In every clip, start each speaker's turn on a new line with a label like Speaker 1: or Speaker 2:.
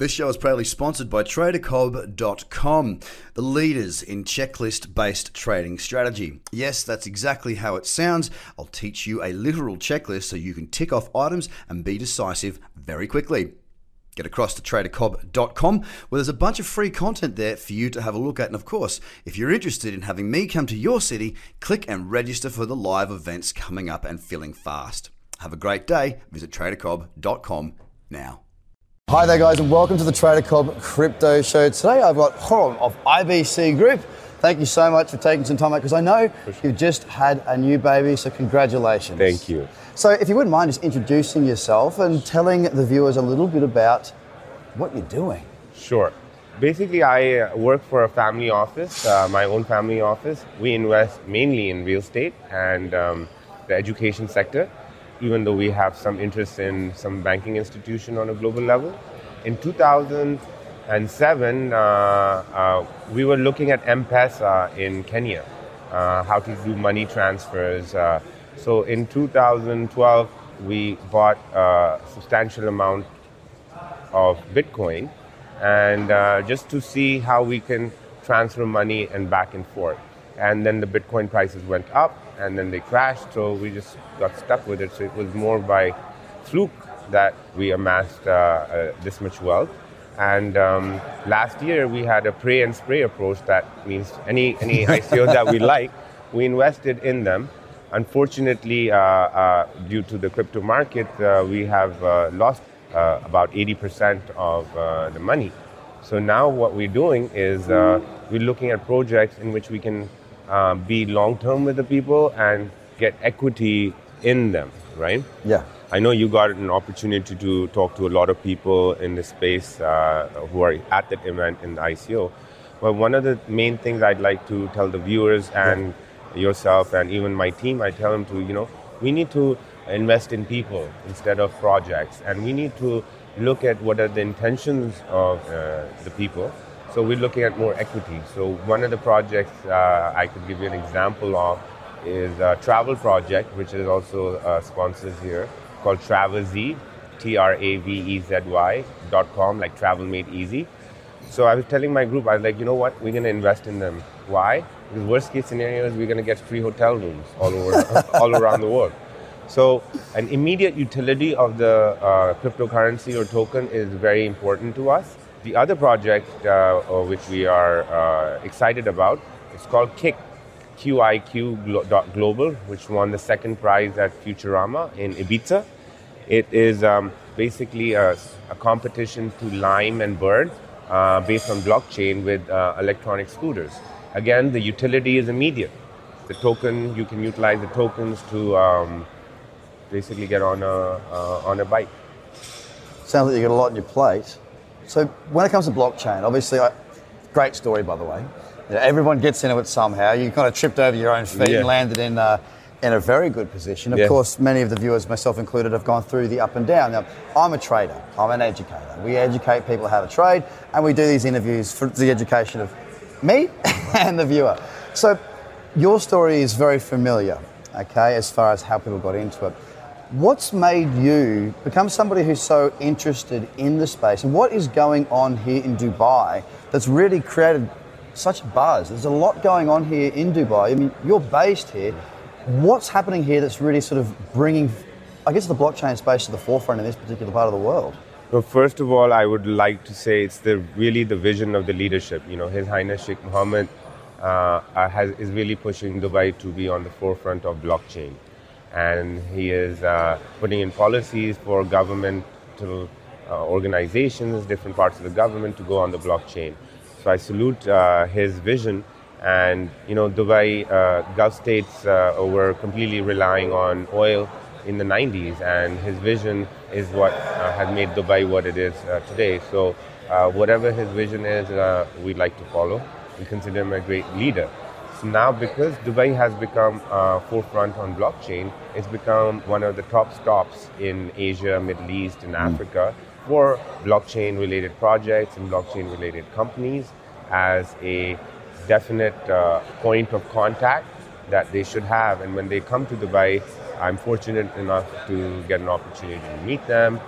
Speaker 1: This show is proudly sponsored by TraderCobb.com, the leaders in checklist based trading strategy. Yes, that's exactly how it sounds. I'll teach you a literal checklist so you can tick off items and be decisive very quickly. Get across to tradercobb.com where there's a bunch of free content there for you to have a look at. And of course, if you're interested in having me come to your city, click and register for the live events coming up and filling fast. Have a great day. Visit tradercobb.com now.
Speaker 2: Hi there, guys, and welcome to the Trader Cobb Crypto Show. Today I've got Khurram of IBC Group. Thank you so much for taking some time out because I know you've just had a new baby, so congratulations.
Speaker 3: Thank you.
Speaker 2: So, if you wouldn't mind just introducing yourself and telling the viewers a little bit about what you're doing.
Speaker 3: Sure. Basically, I uh, work for a family office, uh, my own family office. We invest mainly in real estate and um, the education sector even though we have some interest in some banking institution on a global level. In 2007, uh, uh, we were looking at M-Pesa in Kenya, uh, how to do money transfers. Uh, so in 2012, we bought a substantial amount of Bitcoin, and uh, just to see how we can transfer money and back and forth. And then the Bitcoin prices went up, and then they crashed. So we just got stuck with it. So it was more by fluke that we amassed uh, uh, this much wealth. And um, last year we had a pray and spray approach. That means any any ICO that we like, we invested in them. Unfortunately, uh, uh, due to the crypto market, uh, we have uh, lost about 80% of the money. So now what we're doing is we're looking at projects in which we can um, be long term with the people and get equity in them, right?
Speaker 2: Yeah.
Speaker 3: I know you got an opportunity to talk to a lot of people in the space uh, who are at that event in the ICO. But one of the main things I'd like to tell the viewers and yeah. yourself and even my team, I tell them to, you know, we need to invest in people instead of projects. And we need to look at what are the intentions of uh, the people so we're looking at more equity. So one of the projects uh, I could give you an example of is a travel project, which is also uh, sponsored here, called Travezy, T-R-A-V-E-Z-Y dot com, like travel made easy. So I was telling my group, I was like, you know what, we're going to invest in them. Why? Because worst case scenario is we're going to get free hotel rooms all over, all around the world. So an immediate utility of the uh, cryptocurrency or token is very important to us. The other project uh, uh, which we are uh, excited about is called Kick, QIQ Global, which won the second prize at Futurama in Ibiza. It is um, basically a, a, competition to Lime and Bird uh, based on blockchain with uh, electronic scooters. Again, the utility is immediate. The token, you can utilize the tokens to um, basically get on a, uh, on a bike.
Speaker 2: Sounds like you got a lot on your plate. So when it comes to blockchain, obviously, I, great story by the way. You know, everyone gets into it somehow. You kind of tripped over your own feet yeah. and landed in. Uh, in a very good position. Of yeah. course, many of the viewers, myself included, have gone through the up and down. Now, I'm a trader, I'm an educator. We educate people how to trade, and we do these interviews for the education of me and the viewer. So, your story is very familiar, okay, as far as how people got into it. What's made you become somebody who's so interested in the space? And what is going on here in Dubai that's really created such a buzz? There's a lot going on here in Dubai. I mean, you're based here. What's happening here that's really sort of bringing, I guess, the blockchain space to the forefront in this particular part of the world?
Speaker 3: Well, first of all, I would like to say it's the really the vision of the leadership. You know, His Highness Sheikh Mohammed uh, has, is really pushing Dubai to be on the forefront of blockchain and he is uh, putting in policies for governmental uh, organizations, different parts of the government to go on the blockchain. So I salute uh, his vision. And you know, Dubai, uh, Gulf states uh, were completely relying on oil in the 90s, and his vision is what uh, has made Dubai what it is today. So whatever his vision is, we'd like to follow. We consider him a great leader now because Dubai has become uh, forefront on blockchain, it's become one of the top stops in Asia, Middle East, and mm. Africa for blockchain related projects and blockchain related companies as a definite uh, point of contact that they should have. And when they come to Dubai, I'm fortunate enough to get an opportunity to meet them,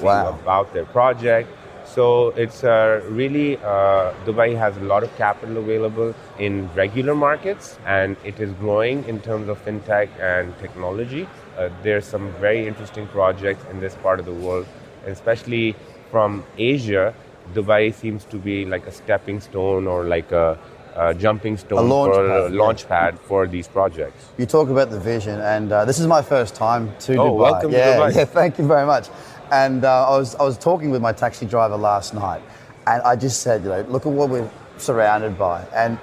Speaker 2: wow.
Speaker 3: about their project. So it's uh, really, uh, Dubai has a lot of capital available in regular markets and it is growing in terms of fintech and technology. Uh, there's some very interesting projects in this part of the world, especially from Asia. Dubai seems to be like a stepping stone or like a, a jumping stone
Speaker 2: A launch
Speaker 3: for a
Speaker 2: pad,
Speaker 3: launch
Speaker 2: yeah.
Speaker 3: pad for these projects.
Speaker 2: You talk about the vision, and uh, this is my first time to
Speaker 3: Oh,
Speaker 2: Dubai.
Speaker 3: welcome to Dubai.
Speaker 2: Yeah, thank you very much. And uh, I was I was talking with my taxi driver last night, and I just said, you know, look at what we're surrounded by, and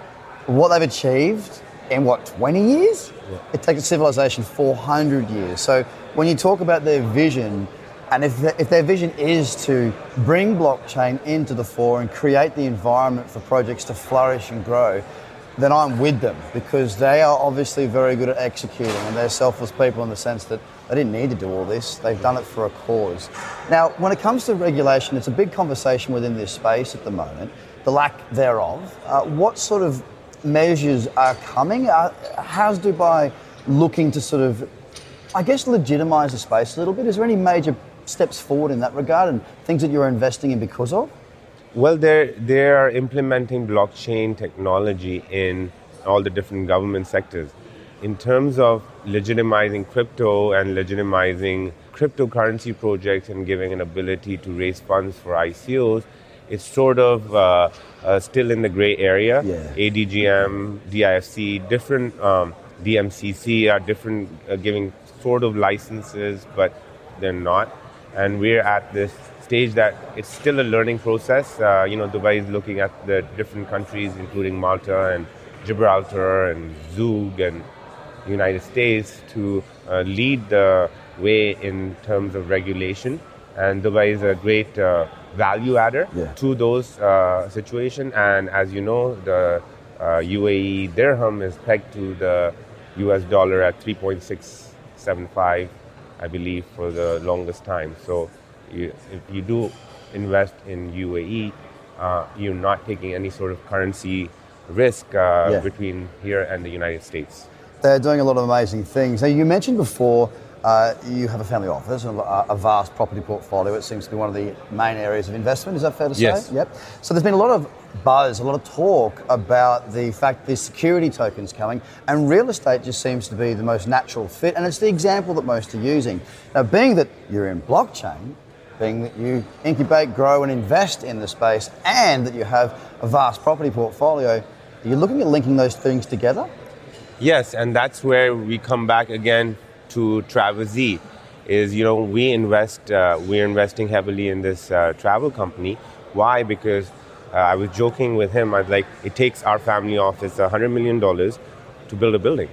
Speaker 2: what they've achieved in what 20 years. It takes a civilization 400 years. So when you talk about their vision. And if, the, if their vision is to bring blockchain into the fore and create the environment for projects to flourish and grow, then I'm with them because they are obviously very good at executing and they're selfless people in the sense that they didn't need to do all this, they've done it for a cause. Now, when it comes to regulation, it's a big conversation within this space at the moment, the lack thereof. Uh, what sort of measures are coming? Uh, how's Dubai looking to sort of, I guess, legitimise the space a little bit? Is there any major steps forward in that regard and things that you're investing in because of?
Speaker 3: Well, they're, they are implementing blockchain technology in all the different government sectors. In terms of legitimizing crypto and legitimizing cryptocurrency projects and giving an ability to raise funds for ICOs, it's sort of uh, uh, still in the gray area.
Speaker 2: Yeah.
Speaker 3: ADGM, DIFC, different um, DMCC are different, uh, giving sort of licenses, but they're not. And we're at this stage that it's still a learning process. Uh, you know, Dubai is looking at the different countries, including Malta and Gibraltar and Zug and United States, to uh, lead the way in terms of regulation. And Dubai is a great uh, value adder
Speaker 2: Yeah.
Speaker 3: to those uh, situations. And as you know, the uh, UAE dirham is pegged to the US dollar at 3.675, I believe, for the longest time. So you, if you do invest in UAE, uh, you're not taking any sort of currency risk uh,
Speaker 2: Yeah.
Speaker 3: between here and the United States.
Speaker 2: They're doing a lot of amazing things. Now, you mentioned before uh, you have a family office and a, vast property portfolio. It seems to be one of the main areas of investment. Is that fair to say?
Speaker 3: Yes.
Speaker 2: Yep. So there's been a lot of buzz, a lot of talk about the fact there's security tokens coming, and real estate just seems to be the most natural fit, and it's the example that most are using. Now, being that you're in blockchain, being that you incubate, grow, and invest in the space, and that you have a vast property portfolio, are you looking at linking those things together?
Speaker 3: Yes, and that's where we come back again to Travel Z. Is you know we invest, uh, we're investing heavily in this uh, travel company. Why? Because uh, I was joking with him. I was like, it takes our family office hundred million dollars to build a building,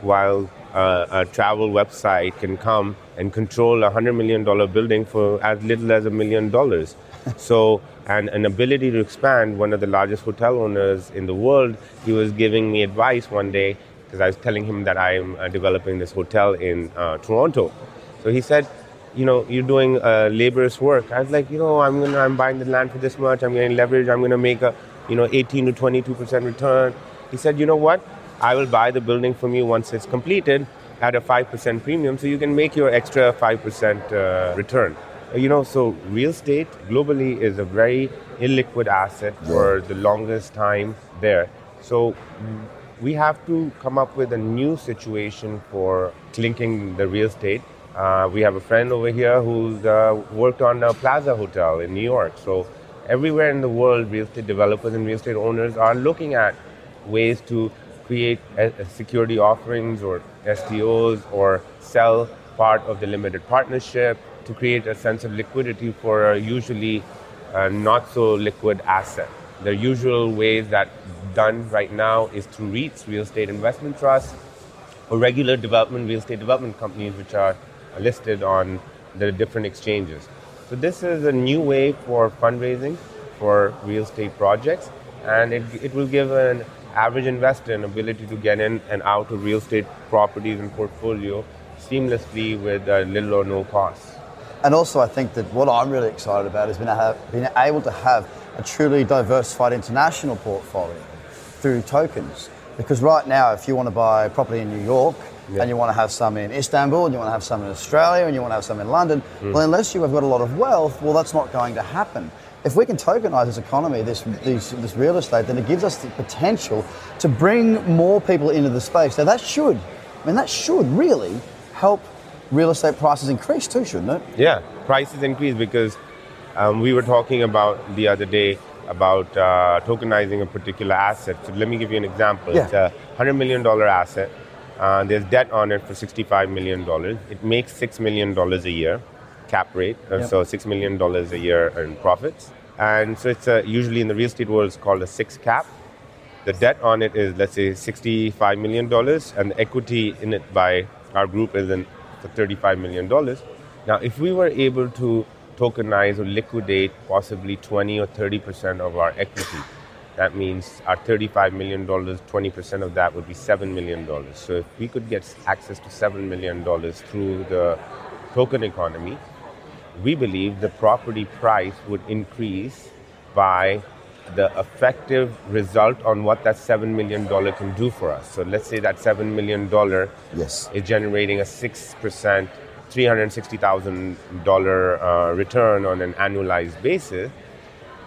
Speaker 3: while uh, a travel website can come and control a hundred million dollar building for as little as a million dollars. so, and an ability to expand. One of the largest hotel owners in the world, he was giving me advice one day because I was telling him that I'm uh, developing this hotel in uh, Toronto. So he said, you know, you're doing uh, laborious work. I was like, you know, I'm gonna, I'm buying the land for this much. I'm getting leverage. I'm gonna make a, you know, 18 to 22 percent return. He said, you know what? I will buy the building from you once it's completed at a five percent premium, so you can make your extra five percent uh, return. Uh, You know, so real estate globally is a very illiquid asset for the longest time there. So we have to come up with a new situation for linking the real estate. Uh, we have a friend over here who's uh, worked on a Plaza Hotel in New York. So everywhere in the world, real estate developers and real estate owners are looking at ways to create a, a security offerings or STOs or sell part of the limited partnership to create a sense of liquidity for a usually uh, not so liquid asset. The usual ways that done right now is through REITs, real estate investment trusts, or regular development, real estate development companies, which are listed on the different exchanges. So this is a new way for fundraising for real estate projects, and it, it will give an average investor an ability to get in and out of real estate properties and portfolio seamlessly with little or no cost.
Speaker 2: And also, I think that what I'm really excited about is being, have, being able to have a truly diversified international portfolio through tokens. Because right now, if you want to buy property in New York and you want to have some in Istanbul and you want to have some in Australia and you want to have some in London, hmm. well, unless you have got a lot of wealth, well, that's not going to happen. if we can tokenize this economy, this, this, this real estate, then it gives us the potential to bring more people into the space. Now that should, I mean, that should really help real estate prices increase too, shouldn't it?
Speaker 3: Yeah, prices increase because um, we were talking about the other day about uh, tokenizing a particular asset. So let me give you an example.
Speaker 2: Yeah.
Speaker 3: It's a hundred million dollar asset. Uh, there's debt on it for sixty-five million dollars. It makes six million dollars a year, cap rate. Uh,
Speaker 2: Yep.
Speaker 3: So six million dollars a year in profits. And so it's a, usually in the real estate world it's called a six cap. The debt on it is let's say sixty-five million dollars, and the equity in it by our group is in for thirty-five million dollars. Now, if we were able to tokenize or liquidate possibly 20 or 30 percent of our equity, that means our 35 million dollars, 20 percent of that would be seven million dollars. So, if we could get access to seven million dollars through the token economy, we believe the property price would increase by the effective result on what that $7 million can do for us. So let's say that $7 million
Speaker 2: Yes.
Speaker 3: is generating a 6%, $360,000 uh, return on an annualized basis.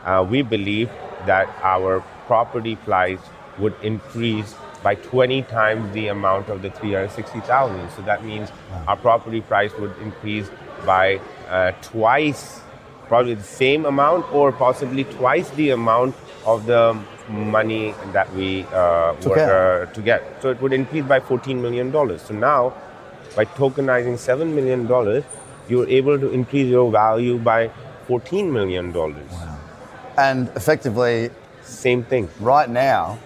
Speaker 3: Uh, we believe that our property price would increase by 20 times the amount of the 360,000. So that means our property price would increase by uh, twice, probably the same amount, or possibly twice the amount of the money that we uh, were uh, to get. So it would increase by 14 million dollars. So now, by tokenizing 7 million dollars, you're able to increase your value by 14 million dollars.
Speaker 2: And effectively,
Speaker 3: Same thing.
Speaker 2: right now,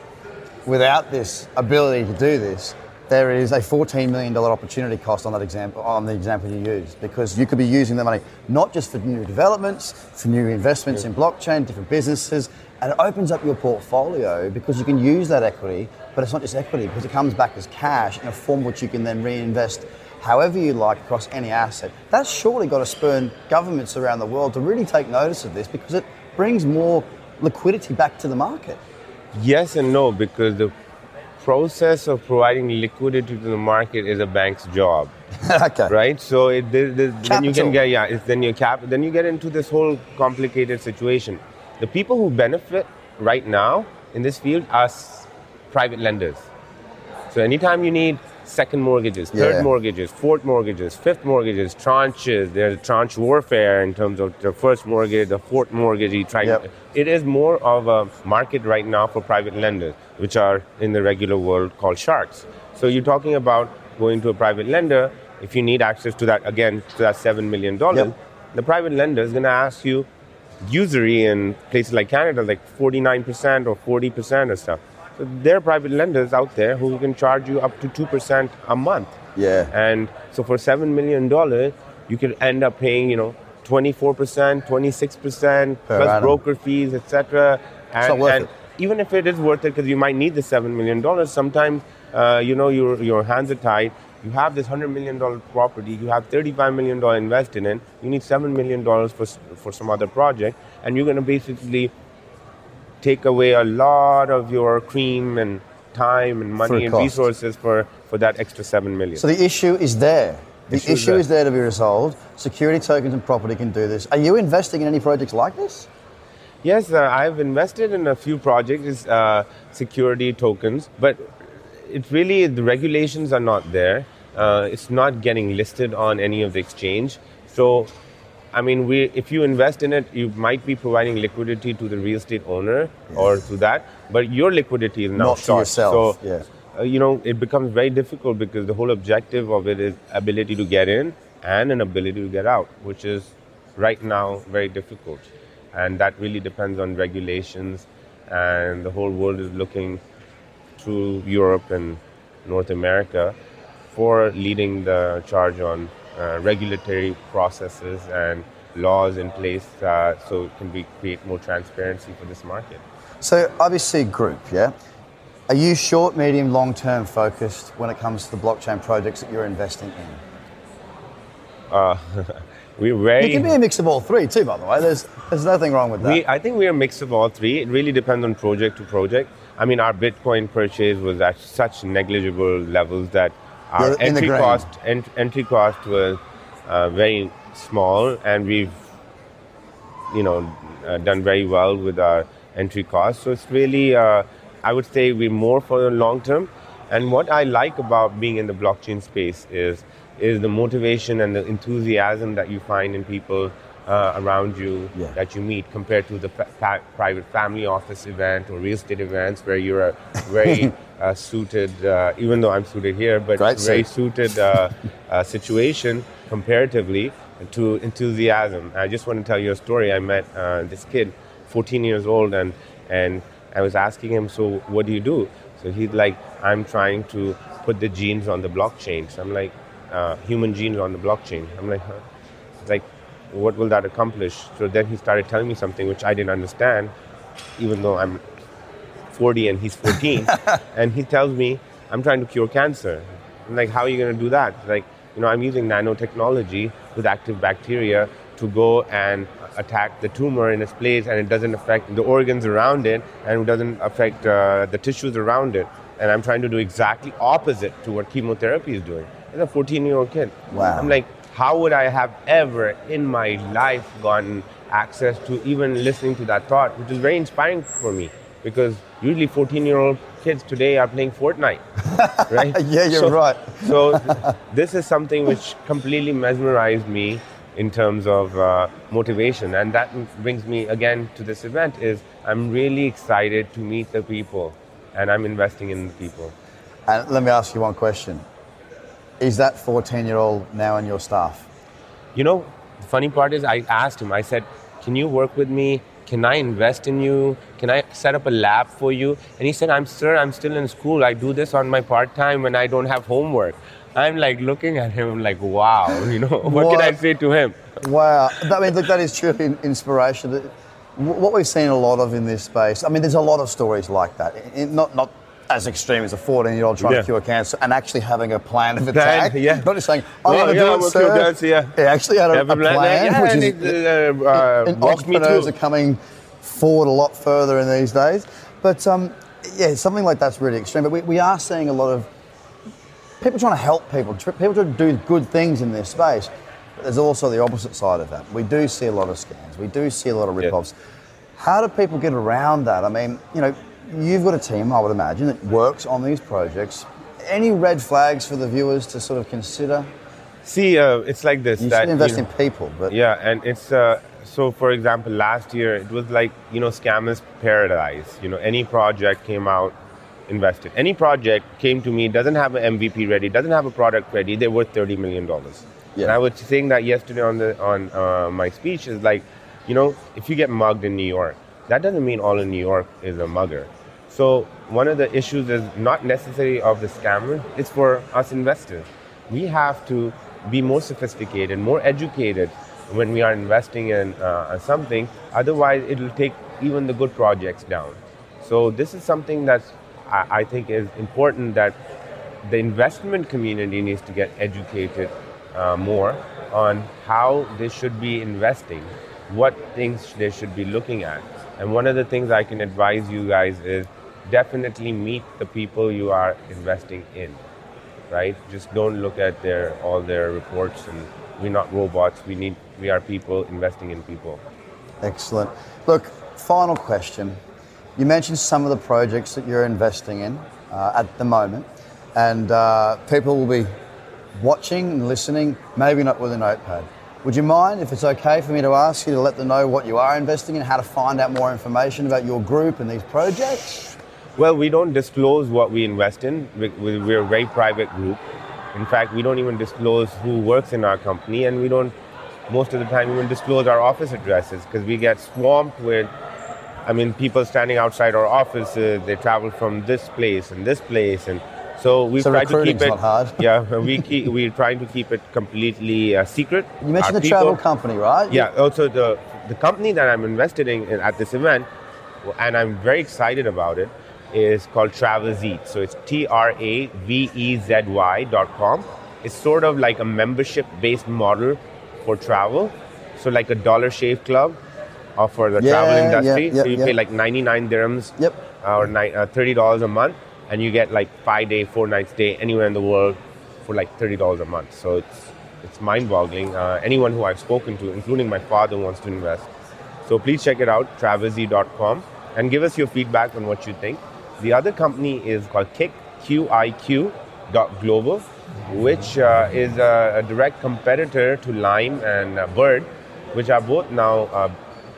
Speaker 2: without this ability to do this, there is a $14 million opportunity cost on that example, on the example you use because you could be using the money not just for new developments, for new investments in blockchain, different businesses, and it opens up your portfolio because you can use that equity, but it's not just equity because it comes back as cash in a form which you can then reinvest however you like across any asset. That's surely got to spur governments around the world to really take notice of this because it brings more liquidity back to the market.
Speaker 3: Yes and no, because the process of providing liquidity to the market is a bank's job,
Speaker 2: okay.
Speaker 3: right? So it, then you can get yeah, it's, then you cap, then you get into this whole complicated situation. The people who benefit right now in this field are private lenders. So anytime you need second mortgages, third
Speaker 2: Yeah.
Speaker 3: mortgages, fourth mortgages, fifth mortgages, tranches, there's tranche warfare in terms of the first mortgage, the fourth mortgage, you try
Speaker 2: Yep.
Speaker 3: it is more of a market right now for private lenders, which are in the regular world called sharks. So you're talking about going to a private lender, if you need access to that, again, to that $7 million,
Speaker 2: Yep.
Speaker 3: the private lender is going to ask you usury in places like Canada, like 49% or 40% or stuff. So there are private lenders out there who can charge you up to 2% a month.
Speaker 2: Yeah.
Speaker 3: And so for $7 million, you could end up paying, you know, 24%, 26%,
Speaker 2: Per
Speaker 3: plus
Speaker 2: annum.
Speaker 3: broker fees, etc. And,
Speaker 2: not worth
Speaker 3: and
Speaker 2: it.
Speaker 3: even if it is worth it, because you might need the $7 million, sometimes, uh, you know, your, your hands are tied. You have this $100 million property, you have $35 million invested in it, you need $7 million for, for some other project, and you're going to basically take away a lot of your cream and time and money and resources for, for that extra 7 million.
Speaker 2: So the issue is there. The
Speaker 3: Issue is there.
Speaker 2: is there to be resolved. Security tokens and property can do this. Are you investing in any projects like this?
Speaker 3: Yes, uh, I've invested in a few projects, uh, security tokens, but it really the regulations are not there. Uh, it's not getting listed on any of the exchange. So, I mean, we if you invest in it, you might be providing liquidity to the real estate owner or to that, but your liquidity is now
Speaker 2: Not to
Speaker 3: short.
Speaker 2: yourself,
Speaker 3: So,
Speaker 2: yeah.
Speaker 3: uh, you know, it becomes very difficult because the whole objective of it is ability to get in and an ability to get out, which is right now very difficult. And that really depends on regulations, and the whole world is looking to Europe and North America for leading the charge on uh, regulatory processes and laws in place uh, so it can be create more transparency for this market.
Speaker 2: So IBC Group, yeah. Are you short, medium, long term focused when it comes to the blockchain projects that you're investing in?
Speaker 3: We're very
Speaker 2: It can be a mix of all three too, by the way. There's there's nothing wrong with that.
Speaker 3: We, I think we are a mix of all three. It really depends on project to project. I mean, our Bitcoin purchase was at such negligible levels that our
Speaker 2: the
Speaker 3: entry cost ent- entry cost was uh, very small, and we've, you know, uh, done very well with our entry cost. So it's really, uh, I would say, we're more for the long term. And what I like about being in the blockchain space is is the motivation and the enthusiasm that you find in people uh, around you
Speaker 2: Yeah.
Speaker 3: that you meet compared to the fa- private family office event or real estate events where you're a very uh, suited, uh, even though I'm suited here, but
Speaker 2: Great
Speaker 3: very
Speaker 2: suit.
Speaker 3: suited uh, uh, situation comparatively to enthusiasm. I just want to tell you a story. I met uh, this kid, 14 years old, and and I was asking him, "So what do you do?" So he's like, "I'm trying to put the genes on the blockchain." So I'm like, uh, "Human genes on the blockchain." I'm like, huh? Like, what will that accomplish? So then he started telling me something which I didn't understand, even though I'm 40 and he's 14. and he tells me, I'm trying to cure cancer. I'm like, how are you going to do that? Like, you know, I'm using nanotechnology with active bacteria to go and attack the tumor in its place and it doesn't affect the organs around it and it doesn't affect uh, the tissues around it. And I'm trying to do exactly opposite to what chemotherapy is doing. As a 14 year old kid.
Speaker 2: Wow.
Speaker 3: I'm like, how would I have ever in my life gotten access to even listening to that thought, which is very inspiring for me because usually 14 year old kids today are playing Fortnite, right?
Speaker 2: Yeah, you're
Speaker 3: So-
Speaker 2: right.
Speaker 3: so this is something which completely mesmerized me in terms of uh, motivation and that brings me again to this event is i'm really excited to meet the people and i'm investing in the people
Speaker 2: And let me ask you one question. Is that 14 year old now in your staff?
Speaker 3: You know, the funny part is, I asked him, I said, Can you work with me? Can I invest in you? Can I set up a lab for you? And he said, I'm sir, I'm still in school. I do this on my part time when I don't have homework. I'm like looking at him like, wow, you know, what can I say to him?
Speaker 2: Wow. I mean, look, that is truly inspiration. What we've seen a lot of in this space, I mean, there's a lot of stories like that. In- Not, not as extreme as a 14 year old trying
Speaker 3: Yeah.
Speaker 2: to cure cancer and actually having a plan of
Speaker 3: Plan,
Speaker 2: attack.
Speaker 3: yeah.
Speaker 2: Not just saying, I'm going to
Speaker 3: yeah,
Speaker 2: do it,
Speaker 3: gonna
Speaker 2: sir.
Speaker 3: cancer, yeah.
Speaker 2: He actually had a,
Speaker 3: Yeah,
Speaker 2: a plan,
Speaker 3: yeah,
Speaker 2: which is
Speaker 3: it, uh, uh,
Speaker 2: and entrepreneurs are coming forward a lot further in these days. But um, yeah, something like that's really extreme. But we, we are seeing a lot of people trying to help people, people trying to do good things in this space. But there's also the opposite side of that. We do see a lot of scams. We do see a lot of
Speaker 3: Yeah.
Speaker 2: rip-offs. How do people get around that? I mean, you know, you've got a team, I would imagine, that works on these projects. Any red flags for the viewers to sort of consider?
Speaker 3: See, uh, it's like this.
Speaker 2: You
Speaker 3: that,
Speaker 2: should invest
Speaker 3: you
Speaker 2: in people, but
Speaker 3: Yeah, and it's uh, so. For example, last year it was like you know scammers paradise. You know, any project came out, invested. Any project came to me doesn't have an MVP ready, doesn't have a product ready. They're worth thirty million dollars.
Speaker 2: Yeah.
Speaker 3: And I was saying that yesterday on the on uh, my speech is like, you know, if you get mugged in New York, that doesn't mean all in New York is a mugger. So one of the issues is not necessarily of the scammer; it's for us investors. We have to be more sophisticated, more educated when we are investing in uh, something. Otherwise, it will take even the good projects down. So this is something that I, I think is important that the investment community needs to get educated uh, more on how they should be investing, what things they should be looking at. And one of the things I can advise you guys is definitely meet the people you are investing in, right? Just don't look at their all their reports and we're not robots. We need we are people investing in people.
Speaker 2: Excellent. Look, final question. You mentioned some of the projects that you're investing in uh, at the moment, and uh, people will be watching and listening, maybe not with a notepad. Would you mind, if it's okay for me to ask you to let them know what you are investing in, how to find out more information about your group and these projects?
Speaker 3: Well, we don't disclose what we invest in. We- we- We're a very private group. In fact, we don't even disclose who works in our company, and we don't, most of the time, even disclose our office addresses because we get swamped with, I mean, people standing outside our offices. They travel from this place and this place, and so we
Speaker 2: So
Speaker 3: try to keep it.
Speaker 2: hard.
Speaker 3: yeah, we keep, we're trying to keep it completely uh, secret.
Speaker 2: You mentioned
Speaker 3: Our
Speaker 2: the travel company, right?
Speaker 3: yeah. Also, the the company that I'm investing in at this event, and I'm very excited about it, is called Travelzy. So it's T R A V E Z Y dot com. It's sort of like a membership-based model for travel. So like a Dollar Shave Club, or for the
Speaker 2: Yeah,
Speaker 3: travel industry.
Speaker 2: yeah,
Speaker 3: so you
Speaker 2: yeah.
Speaker 3: pay like 99 dirhams
Speaker 2: Yep.
Speaker 3: or ni- uh, $30 a month, and you get like five day, four night stay anywhere in the world for like $30 a month. So it's it's mind-boggling. Uh, anyone who I've spoken to, including my father, wants to invest. So please check it out, travezy.com, and give us your feedback on what you think. The other company is called Kick, Q-I-Q.global, which uh, is a, a, direct competitor to Lime and uh, Bird, which are both now uh,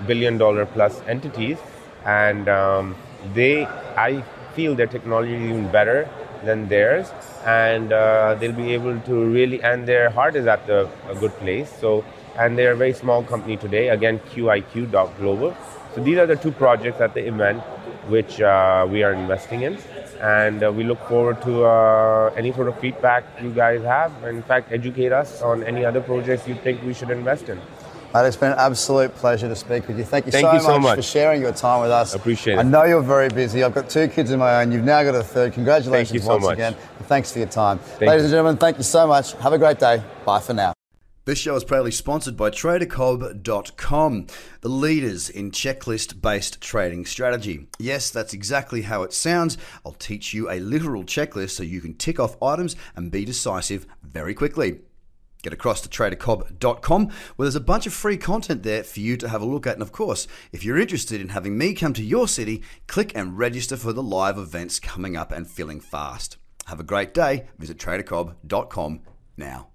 Speaker 3: billion dollar plus entities. And um, they, I feel their technology is even better than theirs. And uh, they'll be able to really and their heart is at the, a good place. So and they're a very small company today. Again qiq.global so these are the two projects at the event which uh, we are investing in and uh, we look forward to uh, any sort of feedback you guys have in fact educate us on any other projects you think we should invest in
Speaker 2: Mate, it's been an absolute pleasure to speak with you. Thank you,
Speaker 3: Thank
Speaker 2: so,
Speaker 3: you so
Speaker 2: much,
Speaker 3: much
Speaker 2: for sharing your time with us.
Speaker 3: Appreciate it.
Speaker 2: I know you're very busy. I've got two kids of my own. You've now got a third. Congratulations
Speaker 3: thank you so
Speaker 2: once
Speaker 3: much.
Speaker 2: again. And thanks for your time.
Speaker 3: Thank
Speaker 2: Ladies
Speaker 3: you.
Speaker 2: and gentlemen, thank you so much. Have a great day. Bye for now.
Speaker 1: This show is proudly sponsored by TraderCobb.com, the leaders in checklist based trading strategy. Yes, that's exactly how it sounds. I'll teach you a literal checklist so you can tick off items and be decisive very quickly. Get across to tradercobb.com where there's a bunch of free content there for you to have a look at. And of course, if you're interested in having me come to your city, click and register for the live events coming up and filling fast. Have a great day. Visit tradercobb.com now.